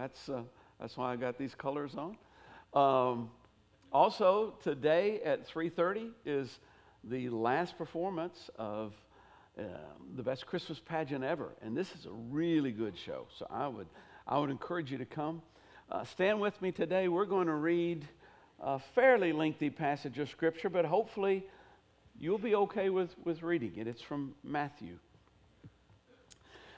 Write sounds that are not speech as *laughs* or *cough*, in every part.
That's, uh, that's why I got these colors on. Um, also, today at 3.30 is the last performance of uh, the best Christmas pageant ever. And this is a really good show. So I would, I would encourage you to come. Uh, stand with me today. We're going to read a fairly lengthy passage of Scripture, but hopefully you'll be okay with, with reading it. It's from Matthew.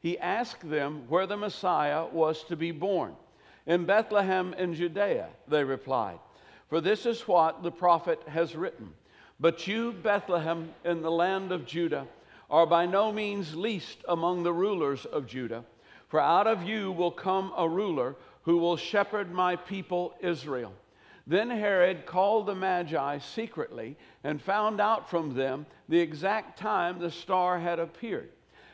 he asked them where the Messiah was to be born. In Bethlehem in Judea, they replied, for this is what the prophet has written. But you, Bethlehem, in the land of Judah, are by no means least among the rulers of Judah, for out of you will come a ruler who will shepherd my people Israel. Then Herod called the Magi secretly and found out from them the exact time the star had appeared.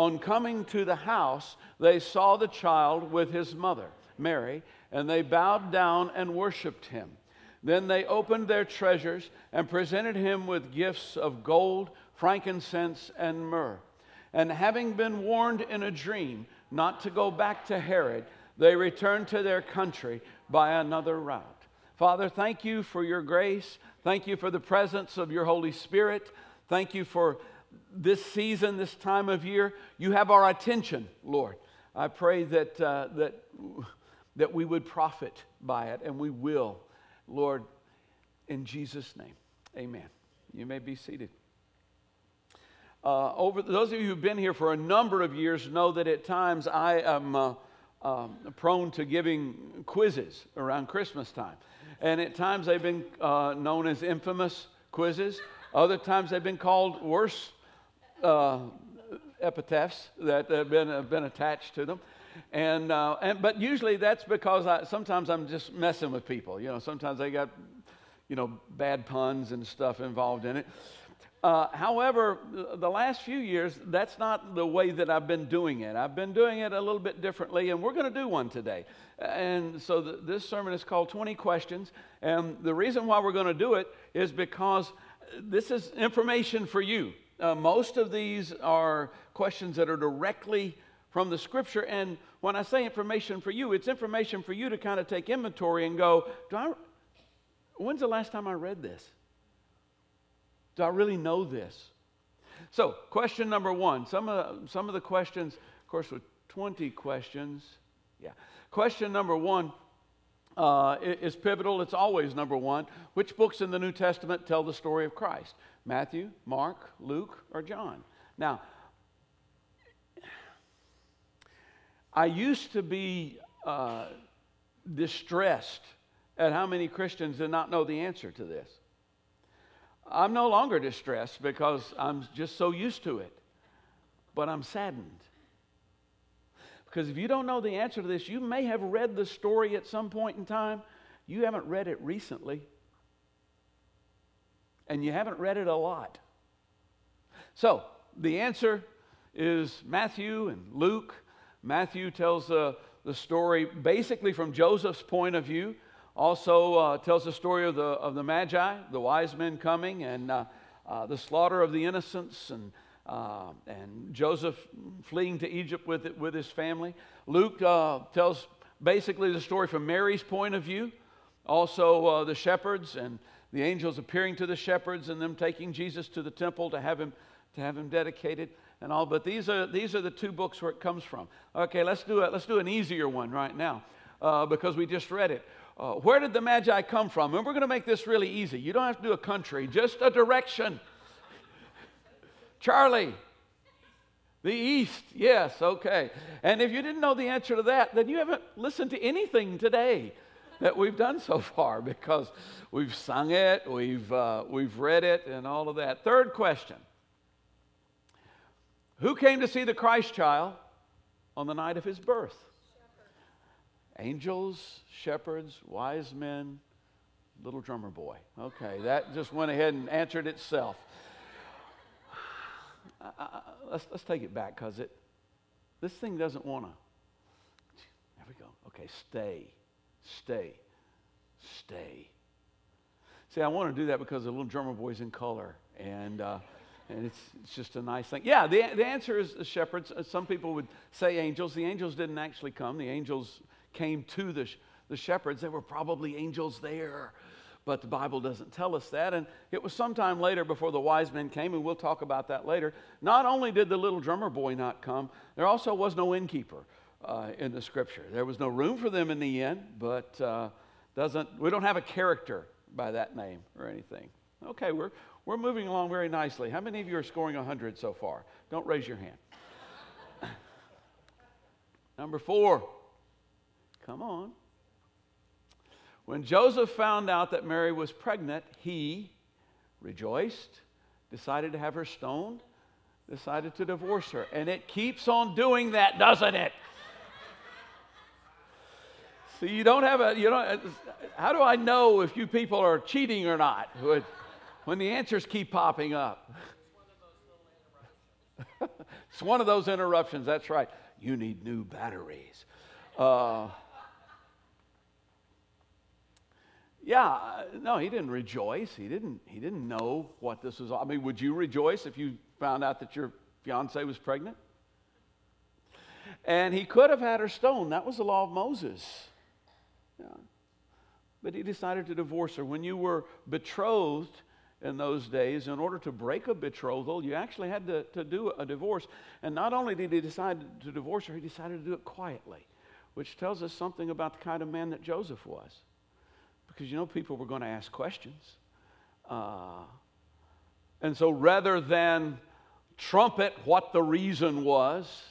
On coming to the house, they saw the child with his mother, Mary, and they bowed down and worshiped him. Then they opened their treasures and presented him with gifts of gold, frankincense, and myrrh. And having been warned in a dream not to go back to Herod, they returned to their country by another route. Father, thank you for your grace. Thank you for the presence of your Holy Spirit. Thank you for this season, this time of year. You have our attention, Lord. I pray that, uh, that, that we would profit by it, and we will, Lord, in Jesus' name. Amen. You may be seated. Uh, over those of you who've been here for a number of years know that at times I am uh, um, prone to giving quizzes around Christmas time. And at times they've been uh, known as infamous quizzes. Other times they've been called worse uh, epitaphs that have been, have been attached to them. And, uh, and, but usually that's because I, sometimes I'm just messing with people. You know, sometimes they got, you know, bad puns and stuff involved in it. Uh, however, the last few years, that's not the way that I've been doing it. I've been doing it a little bit differently, and we're going to do one today. And so the, this sermon is called 20 Questions. And the reason why we're going to do it is because this is information for you. Uh, most of these are questions that are directly from the scripture. And when I say information for you, it's information for you to kind of take inventory and go, Do I, when's the last time I read this? Do I really know this? So, question number one. Some of, the, some of the questions, of course, with 20 questions. Yeah. Question number one uh, is pivotal. It's always number one. Which books in the New Testament tell the story of Christ? Matthew, Mark, Luke, or John? Now, I used to be uh, distressed at how many Christians did not know the answer to this. I'm no longer distressed because I'm just so used to it, but I'm saddened. Because if you don't know the answer to this, you may have read the story at some point in time. You haven't read it recently, and you haven't read it a lot. So, the answer is Matthew and Luke. Matthew tells uh, the story basically from Joseph's point of view. Also uh, tells the story of the, of the Magi, the wise men coming, and uh, uh, the slaughter of the innocents, and, uh, and Joseph fleeing to Egypt with, it, with his family. Luke uh, tells basically the story from Mary's point of view. Also, uh, the shepherds and the angels appearing to the shepherds and them taking Jesus to the temple to have him, to have him dedicated and all. But these are, these are the two books where it comes from. Okay, let's do, a, let's do an easier one right now because we just read it. uh, where did the Magi come from? And we're going to make this really easy. You don't have to do a country, just a direction. Charlie, the East, yes, okay. And if you didn't know the answer to that, then you haven't listened to anything today that we've done so far because we've sung it, we've, uh, we've read it, and all of that. Third question Who came to see the Christ child on the night of his birth? Angels, shepherds, wise men, little drummer boy. Okay, that just went ahead and answered itself. Uh, let's, let's take it back because it, this thing doesn't want to. There we go. Okay, stay, stay, stay. See, I want to do that because the little drummer boy's in color, and uh, and it's, it's just a nice thing. Yeah, the, the answer is the shepherds. Some people would say angels. The angels didn't actually come. The angels came to the, the shepherds. There were probably angels there, but the Bible doesn't tell us that. And it was sometime later before the wise men came, and we'll talk about that later. Not only did the little drummer boy not come, there also was no innkeeper uh, in the scripture. There was no room for them in the inn, but uh, doesn't, we don't have a character by that name or anything. Okay, we're, we're moving along very nicely. How many of you are scoring 100 so far? Don't raise your hand. *laughs* Number four. Come on. When Joseph found out that Mary was pregnant, he rejoiced, decided to have her stoned, decided to divorce her. And it keeps on doing that, doesn't it? So you don't have a, you know, how do I know if you people are cheating or not when the answers keep popping up? *laughs* it's one of those interruptions, that's right. You need new batteries. Uh, yeah, uh, no, he didn't rejoice. He didn't, he didn't know what this was. I mean, would you rejoice if you found out that your fiance was pregnant? And he could have had her stoned. That was the law of Moses. Yeah. But he decided to divorce her. When you were betrothed in those days, in order to break a betrothal, you actually had to, to do a divorce. And not only did he decide to divorce her, he decided to do it quietly, which tells us something about the kind of man that Joseph was because you know people were going to ask questions. Uh, and so rather than trumpet what the reason was,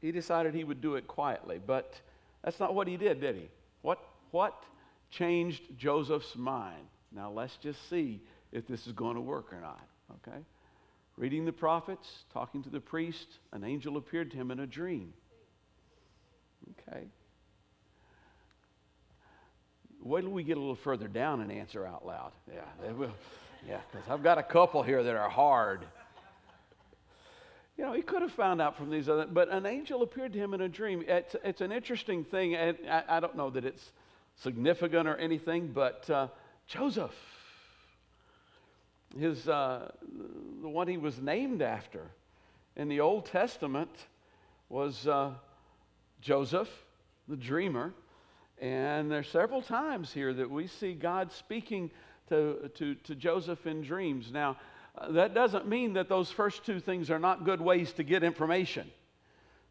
he decided he would do it quietly. But that's not what he did, did he? What, what changed Joseph's mind? Now let's just see if this is going to work or not, okay? Reading the prophets, talking to the priest, an angel appeared to him in a dream. Okay. Wait till we get a little further down and answer out loud. Yeah, they will. Yeah, because I've got a couple here that are hard. You know, he could have found out from these other, but an angel appeared to him in a dream. It's, it's an interesting thing, and I, I don't know that it's significant or anything, but uh, Joseph, his, uh, the one he was named after in the Old Testament was uh, Joseph, the dreamer. And there's several times here that we see God speaking to, to, to Joseph in dreams. Now, uh, that doesn't mean that those first two things are not good ways to get information.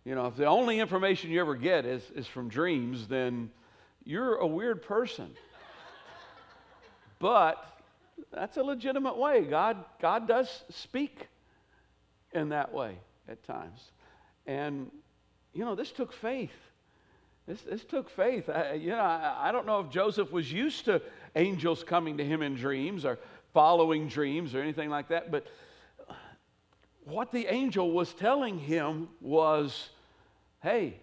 You know, if the only information you ever get is, is from dreams, then you're a weird person. but that's a legitimate way. God, God does speak in that way at times. And, you know, this took faith. This, this took faith. I, you know, I, I don't know if Joseph was used to angels coming to him in dreams or following dreams or anything like that, but what the angel was telling him was hey,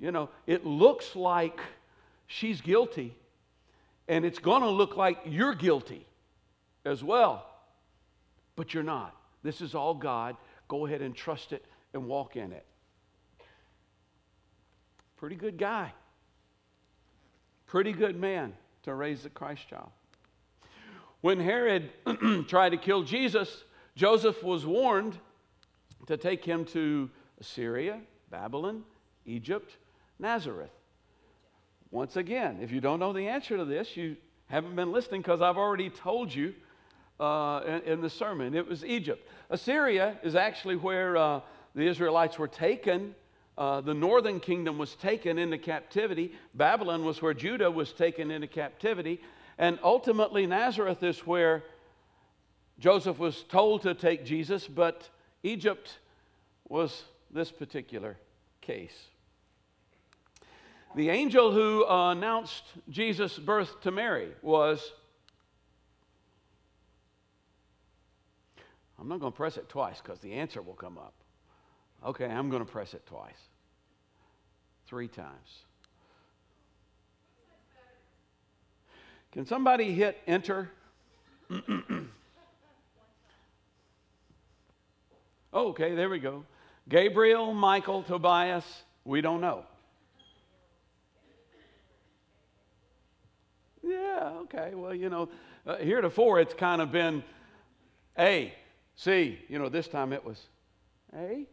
you know, it looks like she's guilty, and it's going to look like you're guilty as well, but you're not. This is all God. Go ahead and trust it and walk in it. Pretty good guy. Pretty good man to raise the Christ child. When Herod *clears throat* tried to kill Jesus, Joseph was warned to take him to Assyria, Babylon, Egypt, Nazareth. Once again, if you don't know the answer to this, you haven't been listening because I've already told you uh, in, in, the sermon. It was Egypt. Assyria is actually where uh, the Israelites were taken uh, the northern kingdom was taken into captivity. Babylon was where Judah was taken into captivity. And ultimately, Nazareth is where Joseph was told to take Jesus, but Egypt was this particular case. The angel who uh, announced Jesus' birth to Mary was. I'm not going to press it twice because the answer will come up. Okay, I'm going to press it twice. Three times. Can somebody hit enter? *clears throat* okay, there we go. Gabriel, Michael, Tobias, we don't know. Yeah, okay. Well, you know, uh, heretofore it's kind of been A, C. You know, this time it was A.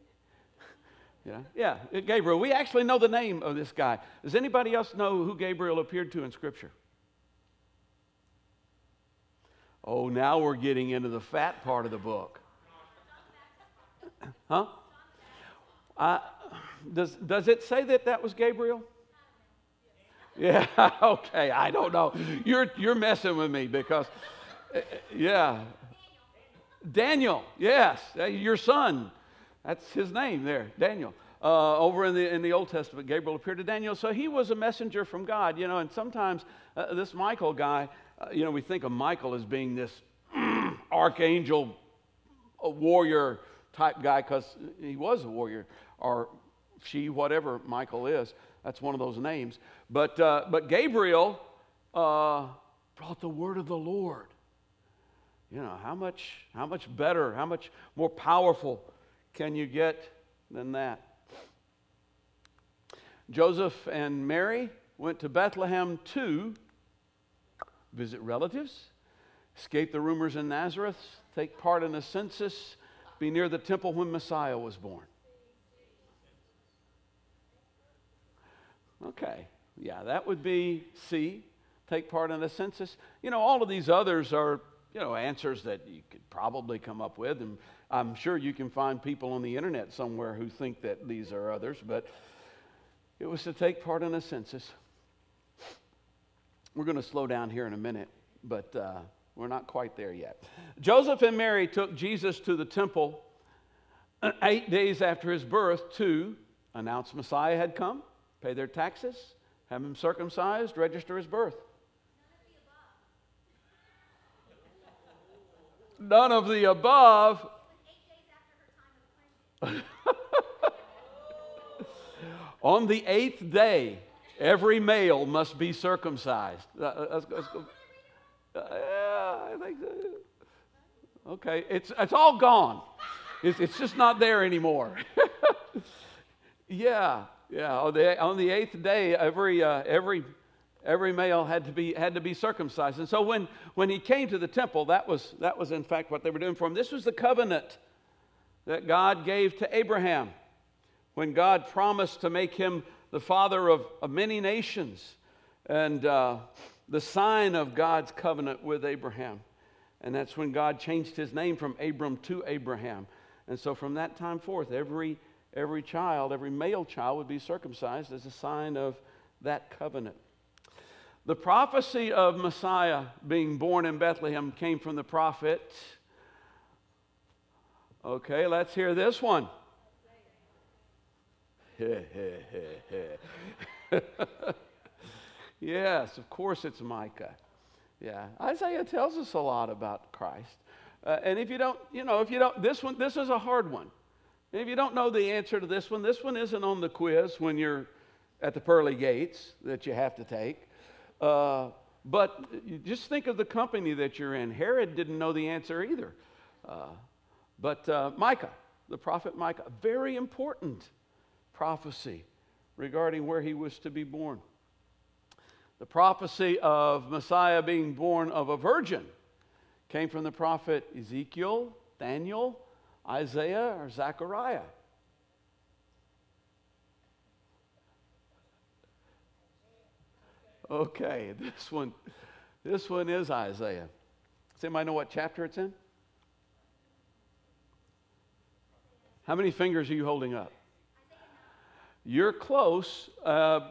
Yeah, yeah, Gabriel. We actually know the name of this guy. Does anybody else know who Gabriel appeared to in Scripture? Oh, now we're getting into the fat part of the book. Huh? Uh, does, does it say that that was Gabriel? Yeah, *laughs* okay, I don't know. You're, you're messing with me because, uh, yeah. Daniel, yes, uh, your son. That's his name there, Daniel. Uh, over in the, in the Old Testament, Gabriel appeared to Daniel. So he was a messenger from God, you know, and sometimes uh, this Michael guy, uh, you know, we think of Michael as being this archangel, a warrior type guy because he was a warrior, or she, whatever Michael is. That's one of those names. But, uh, but Gabriel uh, brought the word of the Lord. You know, how much, how much better, how much more powerful can you get than that? Joseph and Mary went to Bethlehem to visit relatives, escape the rumors in Nazareth, take part in a census, be near the temple when Messiah was born. Okay, yeah, that would be C, take part in a census. You know, all of these others are, you know, answers that you could probably come up with, and I'm sure you can find people on the internet somewhere who think that these are others, but it was to take part in a census. We're going to slow down here in a minute, but uh, we're not quite there yet. Joseph and Mary took Jesus to the temple eight days after his birth to announce Messiah had come pay their taxes, have him circumcised, register his birth. None of the above. *laughs* On the eighth day, every male must be circumcised. Uh, uh, uh, yeah, I think so. Okay, it's, it's all gone. It's, it's just not there anymore. *laughs* yeah, yeah, on the, on the eighth day, every, uh, every, every male had to, be, had to be circumcised. And so when, when he came to the temple, that was, that was in fact what they were doing for him. This was the covenant that God gave to Abraham when God promised to make him the father of, of many nations and uh, the sign of God's covenant with Abraham. And that's when God changed his name from Abram to Abraham. And so from that time forth, every every child, every male child, would be circumcised as a sign of that covenant. The prophecy of Messiah being born in Bethlehem came from the prophet. Okay, let's hear this one. *laughs* yes, of course it's Micah. Yeah, Isaiah tells us a lot about Christ. Uh, and if you don't, you know, if you don't, this one, this is a hard one. If you don't know the answer to this one, this one isn't on the quiz when you're at the pearly gates that you have to take. Uh, but just think of the company that you're in. Herod didn't know the answer either. Uh, but uh, Micah, the prophet Micah, very important prophecy regarding where he was to be born. The prophecy of Messiah being born of a virgin came from the prophet Ezekiel, Daniel, Isaiah or Zechariah? Okay, *laughs* this one, this one is Isaiah. Does anybody know what chapter it's in? How many fingers are you holding up? you're close. Uh,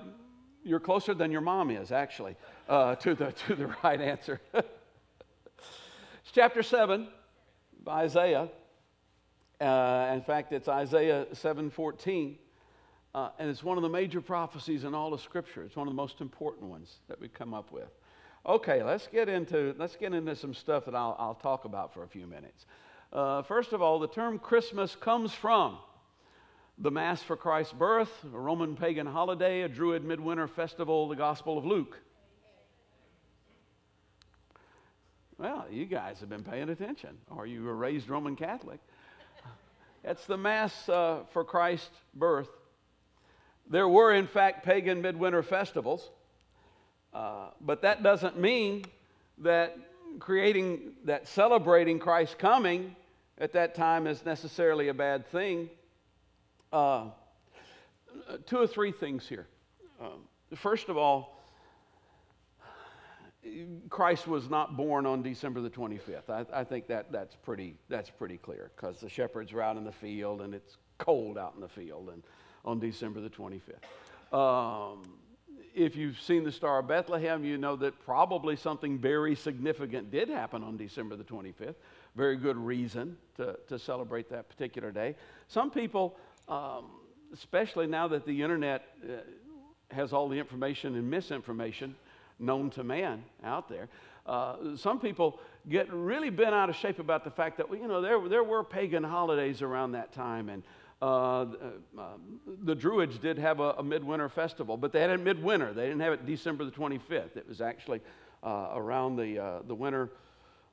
you're closer than your mom is, actually, uh, *laughs* to, the, to the right answer. *laughs* it's chapter 7 of Isaiah. Uh, in fact, it's Isaiah 7:14, uh, and it's one of the major prophecies in all of Scripture. It's one of the most important ones that we come up with. Okay, let's get into let's get into some stuff that I'll, I'll talk about for a few minutes. Uh, first of all, the term Christmas comes from the Mass for Christ's birth, a Roman pagan holiday, a Druid midwinter festival, the Gospel of Luke. Well, you guys have been paying attention, or you were raised Roman Catholic. It's the Mass uh, for Christ's birth. There were, in fact, pagan midwinter festivals, uh, but that doesn't mean that creating, that celebrating Christ's coming at that time is necessarily a bad thing. Uh, two or three things here. Um, first of all, Christ was not born on December the 25th. I, I think that, that's, pretty, that's pretty clear because the shepherds were out in the field and it's cold out in the field and on December the 25th. Um, if you've seen the Star of Bethlehem, you know that probably something very significant did happen on December the 25th. Very good reason to, to celebrate that particular day. Some people, um, especially now that the internet uh, has all the information and misinformation, known to man out there. Uh, some people get really bent out of shape about the fact that, you know, there, there were pagan holidays around that time. And uh, uh, the Druids did have a, a, midwinter festival, but they had it midwinter. They didn't have it December the 25th. It was actually uh, around the, uh, the winter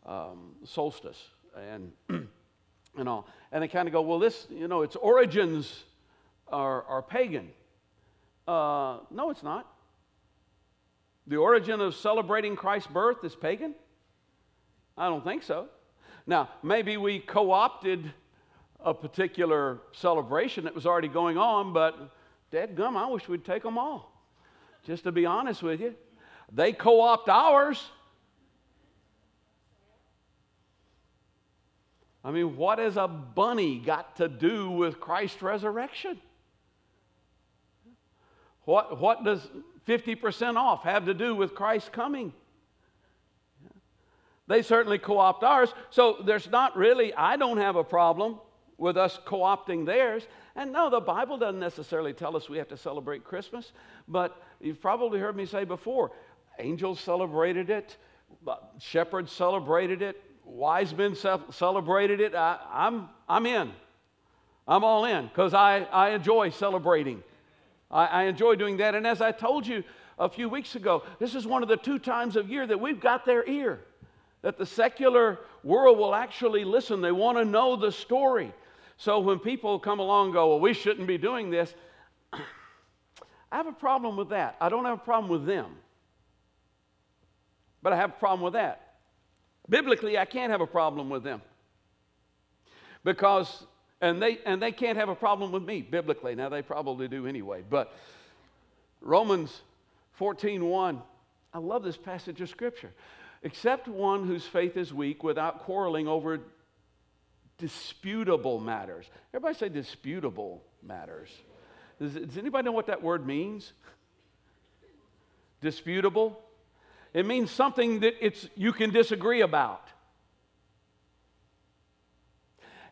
um, solstice and, *clears throat* and all. And they kind of go, well, this, you know, its origins are, are pagan. Uh, no, it's not. The origin of celebrating Christ's birth is pagan? I don't think so. Now, maybe we co opted a particular celebration that was already going on, but dead gum, I wish we'd take them all. Just to be honest with you, they co opt ours. I mean, what has a bunny got to do with Christ's resurrection? What, what does 50% off have to do with Christ's coming. They certainly co opt ours. So there's not really, I don't have a problem with us co opting theirs. And no, the Bible doesn't necessarily tell us we have to celebrate Christmas, but you've probably heard me say before angels celebrated it, uh, shepherds celebrated it, wise men celebrated it. I, I'm, I'm in. I'm all in because I, I enjoy celebrating. I, I enjoy doing that. And as I told you a few weeks ago, this is one of the two times of year that we've got their ear, that the secular world will actually listen. They want to know the story. So when people come along and go, well, we shouldn't be doing this, *clears throat* I have a problem with that. I don't have a problem with them, but I have a problem with that. Biblically, I can't have a problem with them because and they, and they can't have a problem with me biblically. Now, they probably do anyway. But Romans 14 1, I love this passage of Scripture. Except one whose faith is weak without quarreling over disputable matters. Everybody say disputable matters. Does, does anybody know what that word means? Disputable? It means something that it's, you can disagree about.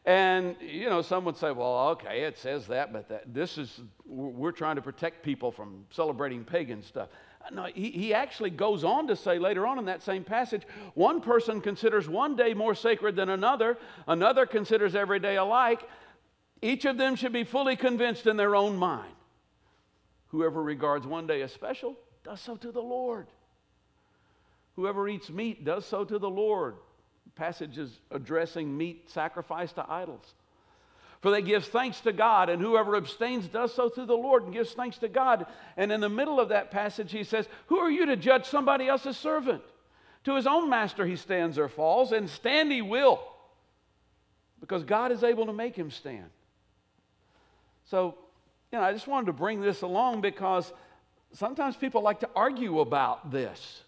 And, you know, some would say, well, okay, it says that, but that, this is, we're trying to protect people from celebrating pagan stuff. No, he, he actually goes on to say later on in that same passage one person considers one day more sacred than another, another considers every day alike. Each of them should be fully convinced in their own mind. Whoever regards one day as special does so to the Lord. Whoever eats meat does so to the Lord passages addressing meat sacrificed to idols. For they give thanks to God, and whoever abstains does so through the Lord and gives thanks to God. And in the middle of that passage, he says, Who are you to judge somebody else's servant? To his own master he stands or falls, and stand he will, because God is able to make him stand. So, you know, I just wanted to bring this along because sometimes people like to argue about this.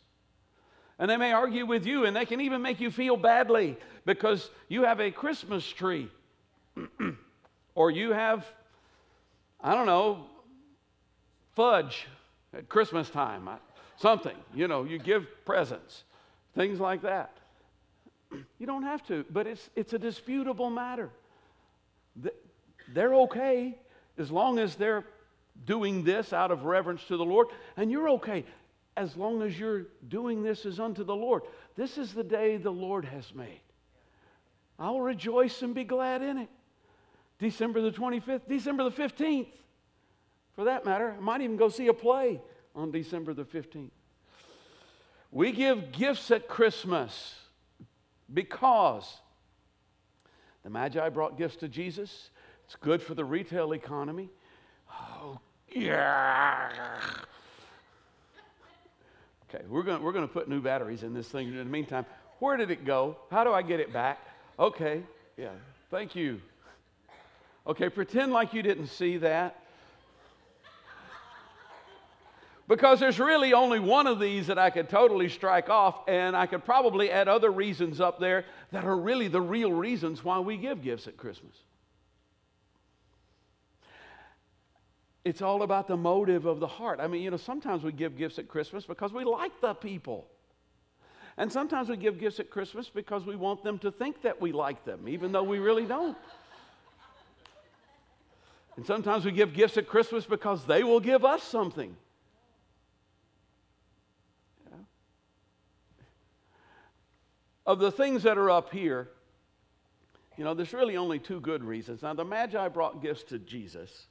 And they may argue with you, and they can even make you feel badly because you have a Christmas tree. *clears throat* or you have, I don't know, fudge at Christmas time, something, you know, you give presents, things like that. You don't have to, but it's, it's a disputable matter. They're okay as long as they're doing this out of reverence to the Lord, and you're okay as long as you're doing this as unto the Lord. This is the day the Lord has made. I will rejoice and be glad in it. December the 25th, December the 15th, for that matter. I might even go see a play on December the 15th. We give gifts at Christmas because the Magi brought gifts to Jesus. It's good for the retail economy. Oh, yeah. Okay, we're going we're gonna put new batteries in this thing. In the meantime, where did it go? How do I get it back? Okay, yeah, thank you. Okay, pretend like you didn't see that. Because there's really only one of these that I could totally strike off, and I could probably add other reasons up there that are really the real reasons why we give gifts at Christmas. It's all about the motive of the heart. I mean, you know, sometimes we give gifts at Christmas because we like the people. And sometimes we give gifts at Christmas because we want them to think that we like them, even though we really don't. And sometimes we give gifts at Christmas because they will give us something. Yeah. Of the things that are up here, you know, there's really only two good reasons. Now, the Magi brought gifts to Jesus.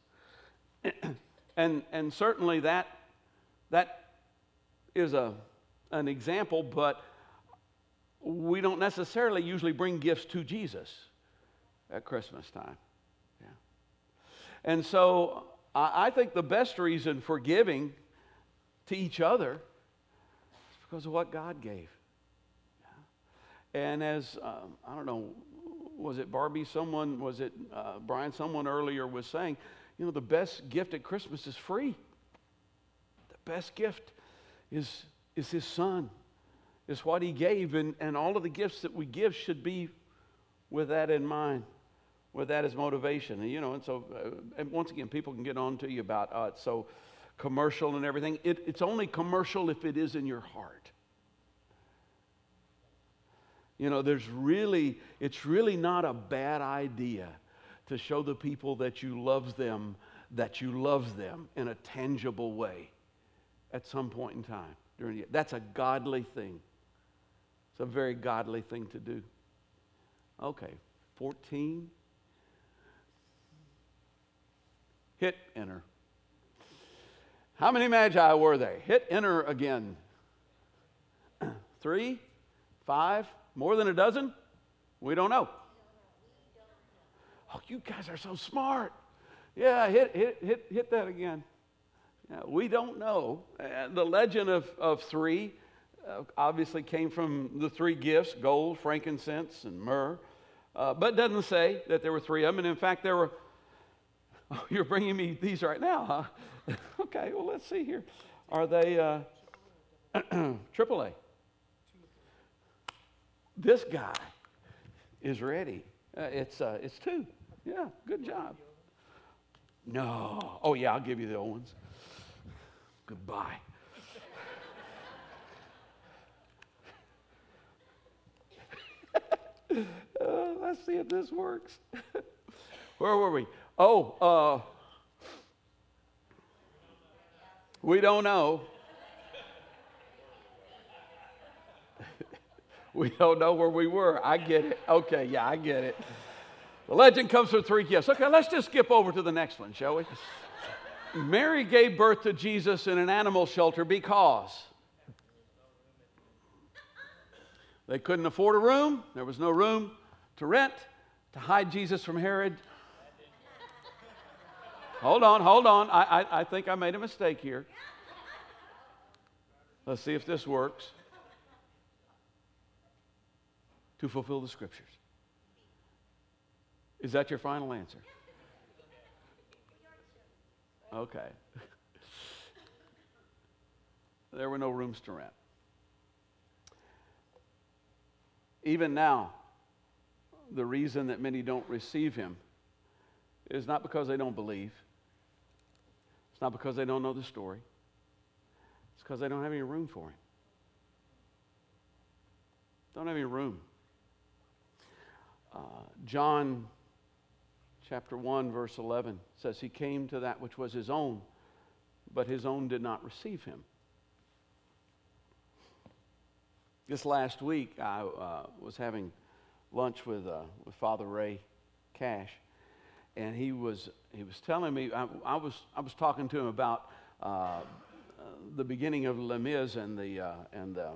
*clears throat* and, and certainly that, that is a, an example, but we don't necessarily usually bring gifts to Jesus at Christmas time. And so I, think the best reason for giving to each other is because of what God gave. And as, um, I don't know, was it Barbie? Someone, was it uh, Brian? Someone earlier was saying, you know, the best gift at Christmas is free. The best gift is, is His Son, is what He gave. And, and all of the gifts that we give should be with that in mind, with that as motivation. And, you know, and so, uh, and once again, people can get on to you about, uh, it's so commercial and everything. It, it's only commercial if it is in your heart. You know, there's really, it's really not a bad idea to show the people that you love them, that you love them in a tangible way at some point in time during the That's a godly thing. It's a very godly thing to do. Okay, 14. Hit enter. How many magi were they? Hit enter again. *clears throat* Three? Five? More than a dozen? We don't know. Oh, you guys are so smart. Yeah, hit, hit, hit, hit that again. Yeah, we don't know. Uh, the legend of, of three uh, obviously came from the three gifts gold, frankincense, and myrrh. Uh, but doesn't say that there were three of them. And in fact, there were. Oh, *laughs* you're bringing me these right now, huh? *laughs* okay, well, let's see here. Are they uh, *clears throat* AAA? This guy is ready. Uh, it's, uh, it's two. Yeah, good job. No. Oh, yeah, I'll give you the old ones. Goodbye. *laughs* uh, let's see if this works. Where were we? Oh, uh, we don't know. *laughs* we don't know where we were. I get it. Okay, yeah, I get it. The legend comes from three gifts. Okay, let's just skip over to the next one, shall we? Mary gave birth to Jesus in an animal shelter because they couldn't afford a room, there was no room to rent, to hide Jesus from Herod. Hold on, hold on. I, I, I think I made a mistake here. Let's see if this works. To fulfill the scriptures. Is that your final answer? Okay. *laughs* there were no rooms to rent. Even now, the reason that many don't receive him is not because they don't believe. It's not because they don't know the story, it's because they don't have any room for him. Don't have any room. Uh, John chapter 1, verse 11 says, He came to that which was his own, but his own did not receive him. This last week, I uh, was having lunch with, uh, with Father Ray Cash, and he was, he was telling me, I, I was, I was talking to him about uh, the beginning of Les Mis and the, uh, and the,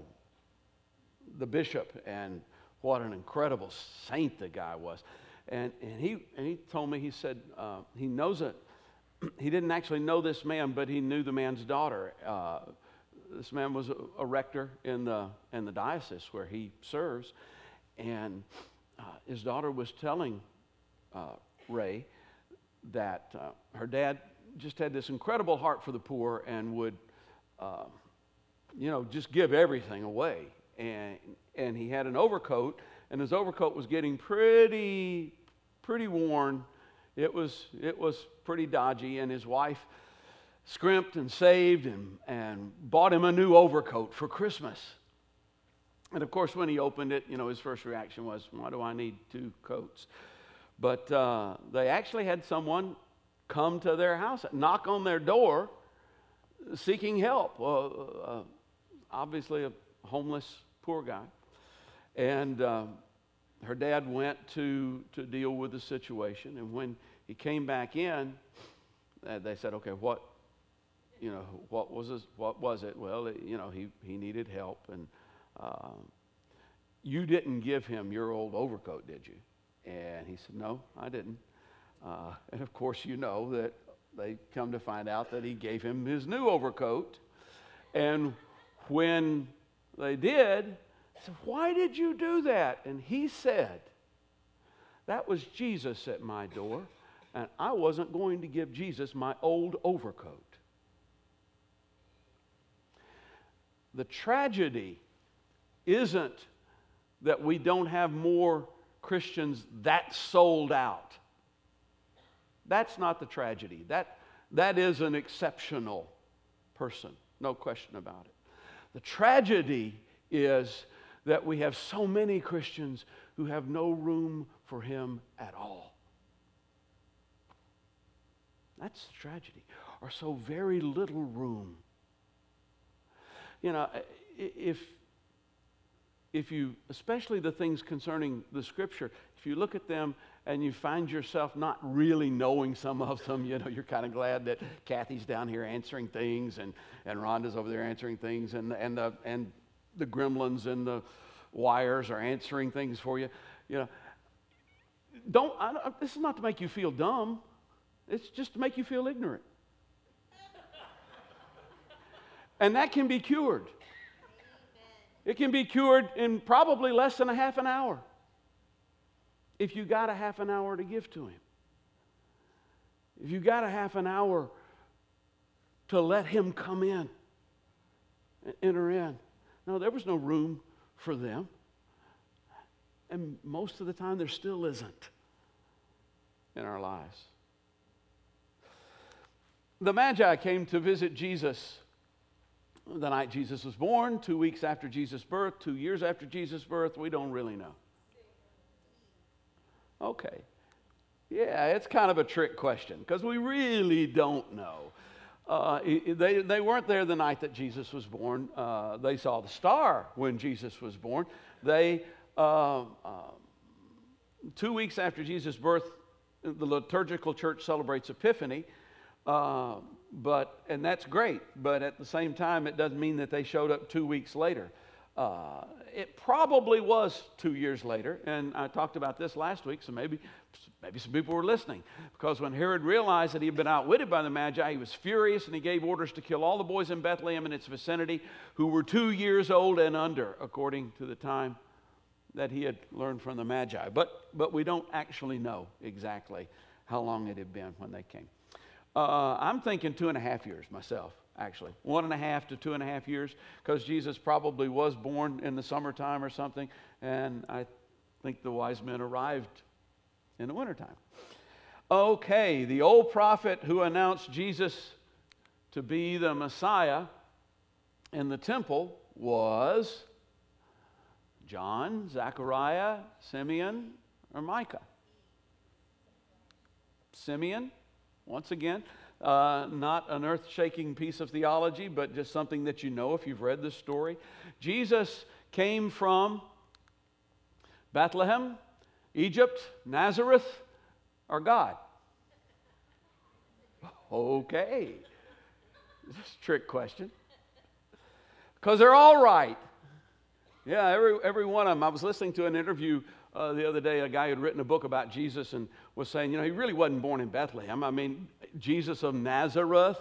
the bishop and what an incredible saint the guy was. And, and, he, and he told me, he said, uh, he knows it. *clears throat* he didn't actually know this man, but he knew the man's daughter. Uh, this man was a, a, rector in the, in the diocese where he serves. And uh, his daughter was telling uh, Ray that uh, her dad just had this incredible heart for the poor and would, uh, you know, just give everything away and, and he had an overcoat, and his overcoat was getting pretty, pretty worn. It was, it was pretty dodgy, and his wife scrimped and saved and, and bought him a new overcoat for Christmas. And of course, when he opened it, you know, his first reaction was, Why do I need two coats? But uh, they actually had someone come to their house, knock on their door, seeking help. Uh, uh, obviously, a homeless poor guy. And um, her dad went to, to deal with the situation. And when he came back in, uh, they said, okay, what, you know, what was, this, what was it? Well, it, you know, he, he needed help. And uh, you didn't give him your old overcoat, did you? And he said, no, I didn't. Uh, and of course, you know that they come to find out that he gave him his new overcoat. And when they did. I said, Why did you do that? And he said, That was Jesus at my door, and I wasn't going to give Jesus my old overcoat. The tragedy isn't that we don't have more Christians that sold out. That's not the tragedy. That, that is an exceptional person, no question about it. The tragedy is that we have so many Christians who have no room for him at all. That's the tragedy, or so very little room. You know, if, if you, especially the things concerning the scripture, if you look at them and you find yourself not really knowing some of them, you know, you're kind of glad that Kathy's down here answering things and, and Rhonda's over there answering things and, and, the, and the gremlins and the wires are answering things for you. You know, don't, I, this is not to make you feel dumb. It's just to make you feel ignorant. and that can be cured. It can be cured in probably less than a half an hour if you got a half an hour to give to Him. If you got a half an hour to let Him come in and enter in. No, there was no room for them. And most of the time, there still isn't in our lives. The Magi came to visit Jesus the night Jesus was born, two weeks after Jesus' birth, two years after Jesus' birth. We don't really know. Okay. Yeah, it's kind of a trick question because we really don't know. Uh, they, they weren't there the night that Jesus was born. Uh, they saw the star when Jesus was born. They, uh, um, two weeks after Jesus' birth, the liturgical church celebrates Epiphany. But, and that's great, but at the same time, it doesn't mean that they showed up two weeks later. Uh, it probably was two years later, and I talked about this last week, so maybe, maybe some people were listening. Because when Herod realized that he had been outwitted by the Magi, he was furious and he gave orders to kill all the boys in Bethlehem and its vicinity who were two years old and under, according to the time that he had learned from the Magi. But, but we don't actually know exactly how long it had been when they came. Uh, I'm thinking two and a half years myself actually. One and a half to two and a half years, because Jesus probably was born in the summertime or something, and I think the wise men arrived in the wintertime. Okay, the old prophet who announced Jesus to be the Messiah in the temple was John, Zechariah, Simeon, or Micah. Simeon, once again, uh, not an earth shaking piece of theology, but just something that you know if you've read this story. Jesus came from Bethlehem, Egypt, Nazareth, or God? Okay. This is a trick question. Because they're all right. Yeah, every, every one of them. I was listening to an interview uh, the other day. A guy who had written a book about Jesus and was saying, you know, he really wasn't born in Bethlehem. I mean, Jesus of Nazareth,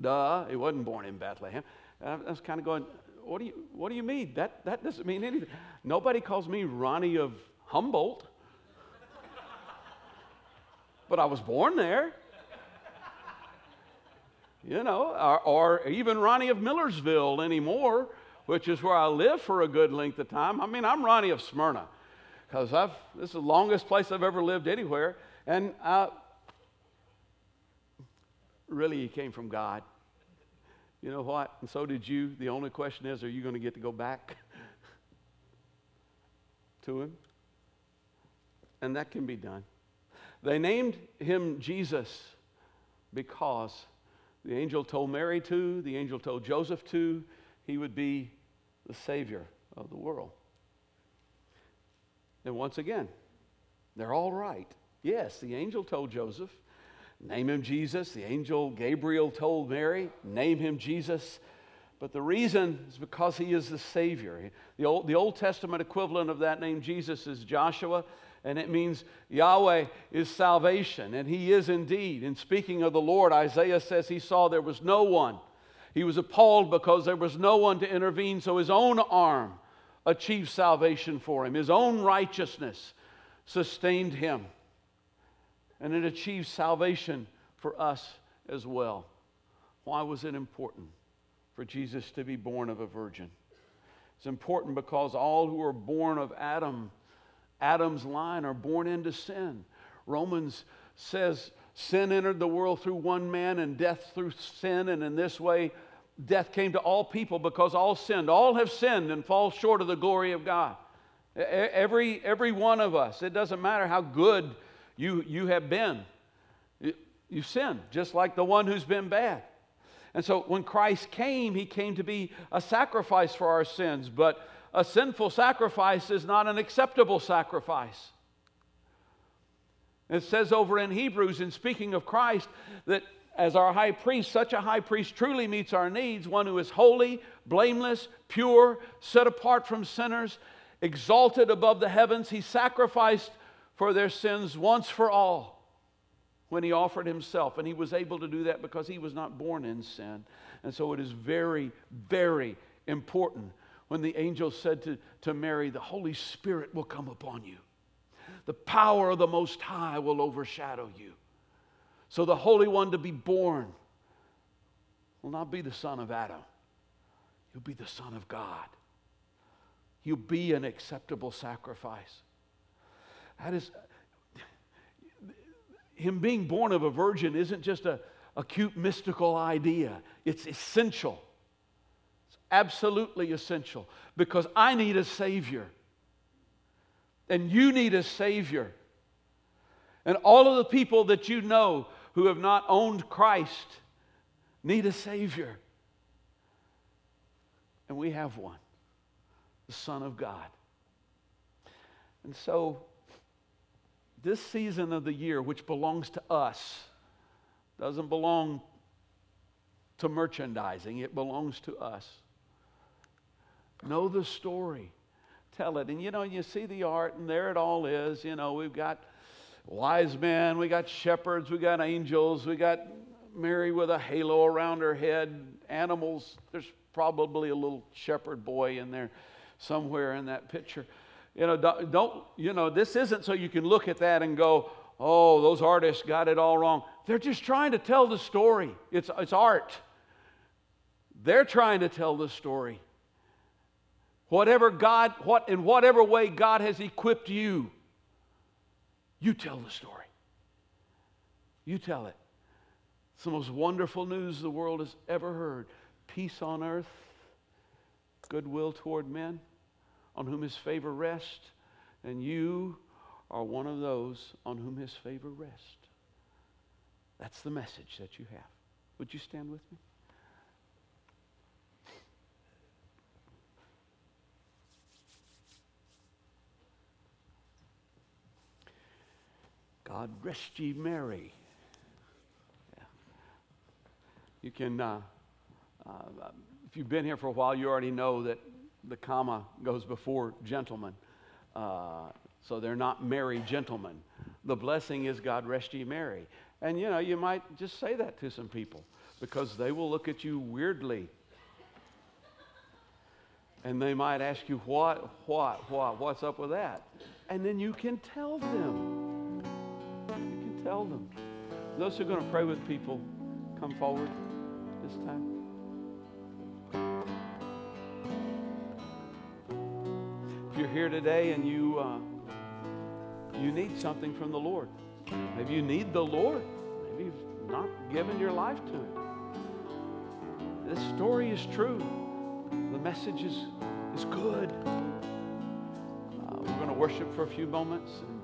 duh, he wasn't born in Bethlehem. I was kind of going, what do you, what do you mean? That, that doesn't mean anything. Nobody calls me Ronnie of Humboldt. but I was born there. You know, or, or even Ronnie of Millersville anymore which is where I lived for a good length of time. I mean, I'm Ronnie of Smyrna because I've this is the longest place I've ever lived anywhere, and I, really, he came from God. You know what? And so did you. The only question is, are you going to get to go back *laughs* to him? And that can be done. They named him Jesus because the angel told Mary to, the angel told Joseph to, he would be the Savior of the world. And once again, they're all right. Yes, the angel told Joseph, name him Jesus. The angel Gabriel told Mary, name him Jesus. But the reason is because he is the Savior. The Old, the Old Testament equivalent of that name, Jesus, is Joshua, and it means Yahweh is salvation, and he is indeed. And speaking of the Lord, Isaiah says he saw there was no one he was appalled because there was no one to intervene, so his own arm achieved salvation for him. His own righteousness sustained him. And it achieved salvation for us as well. Why was it important for Jesus to be born of a virgin? It's important because all who are born of Adam, Adam's line, are born into sin. Romans says Sin entered the world through one man and death through sin, and in this way, death came to all people because all sinned. All have sinned and fall short of the glory of God. Every, every one of us, it doesn't matter how good you, you have been, you, sin, just like the one who's been bad. And so when Christ came, he came to be a sacrifice for our sins, but a sinful sacrifice is not an acceptable sacrifice. It says over in Hebrews, in speaking of Christ, that as our high priest, such a high priest truly meets our needs, one who is holy, blameless, pure, set apart from sinners, exalted above the heavens. He sacrificed for their sins once for all when he offered himself. And he was able to do that because he was not born in sin. And so it is very, very important when the angel said to, to Mary, The Holy Spirit will come upon you the power of the Most High will overshadow you. So the Holy One to be born will not be the son of Adam, he'll be the Son of God. He'll be an acceptable sacrifice. That is, him being born of a virgin isn't just a, a cute mystical idea, it's essential. It's absolutely essential because I need a Savior and you need a Savior. And all of the people that you know who have not owned Christ need a Savior. And we have one the Son of God. And so, this season of the year, which belongs to us, doesn't belong to merchandising, it belongs to us. Know the story tell it. And you know, you see the art, and there it all is. You know, we've got wise men, we got shepherds, we got angels, we got Mary with a halo around her head, animals. There's probably a little shepherd boy in there somewhere in that picture. You know, don't, don't you know, this isn't so you can look at that and go, oh, those artists got it all wrong. They're just trying to tell the story. It's, it's art. They're trying to tell the story. Whatever God, what, in whatever way God has equipped you, you tell the story. You tell it. It's the most wonderful news the world has ever heard. Peace on earth, goodwill toward men, on whom his favor rests, and you are one of those on whom his favor rests. That's the message that you have. Would you stand with me? God rest ye merry. Yeah. You can, uh, uh, if you've been here for a while, you already know that the comma goes before gentlemen. Uh, so they're not merry gentlemen. The blessing is God rest ye merry. And you know, you might just say that to some people because they will look at you weirdly. And they might ask you, what, what, what, what's up with that? And then you can tell them tell them. Those who are going to pray with people, come forward this time. If you're here today and you, uh, you need something from the Lord, maybe you need the Lord, maybe you've not given your life to Him. This story is true. The message is, is good. Uh, we're going to worship for a few moments. And,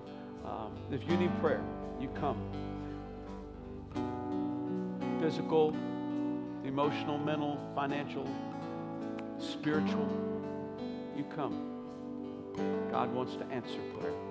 um, if you need prayer, you come. Physical, emotional, mental, financial, spiritual, you come. God wants to answer prayer.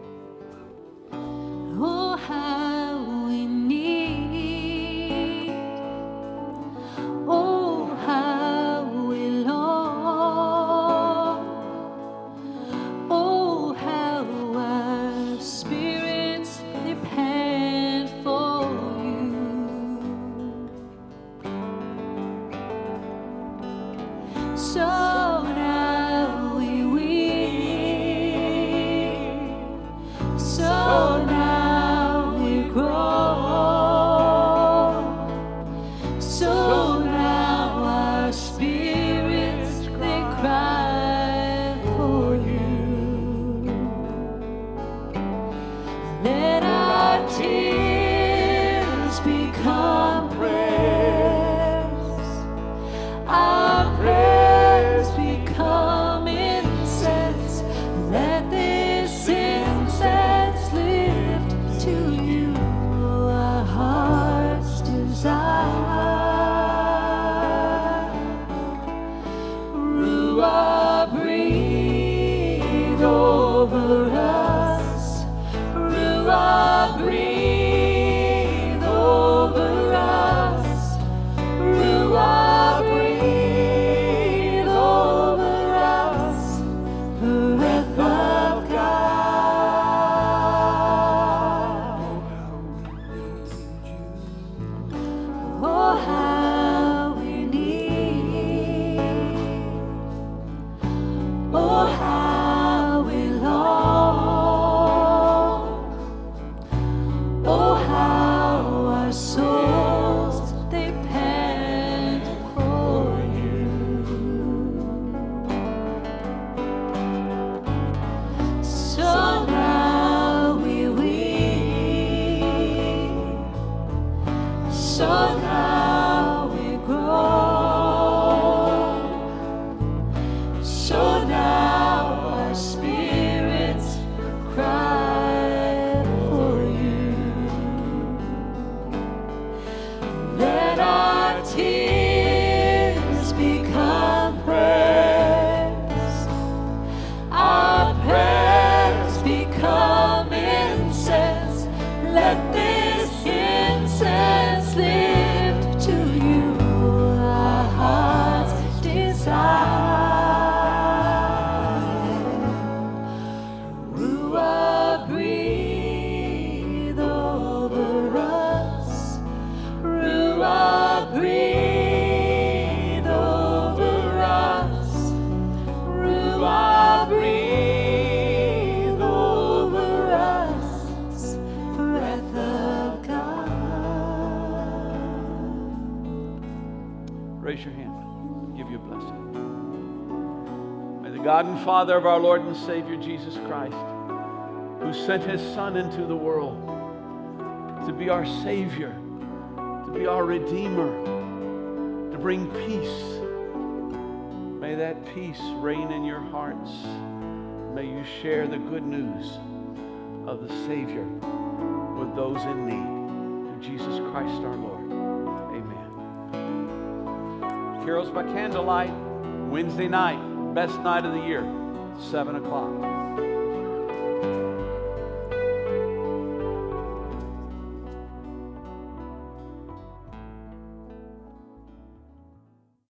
Father of our Lord and Savior Jesus Christ, who sent his Son into the world to be our Savior, to be our Redeemer, to bring peace. May that peace reign in your hearts. May you share the good news of the Savior with those in need. Through Jesus Christ our Lord. Amen. Carols by Candlelight, Wednesday night, best night of the year, 7 o'clock.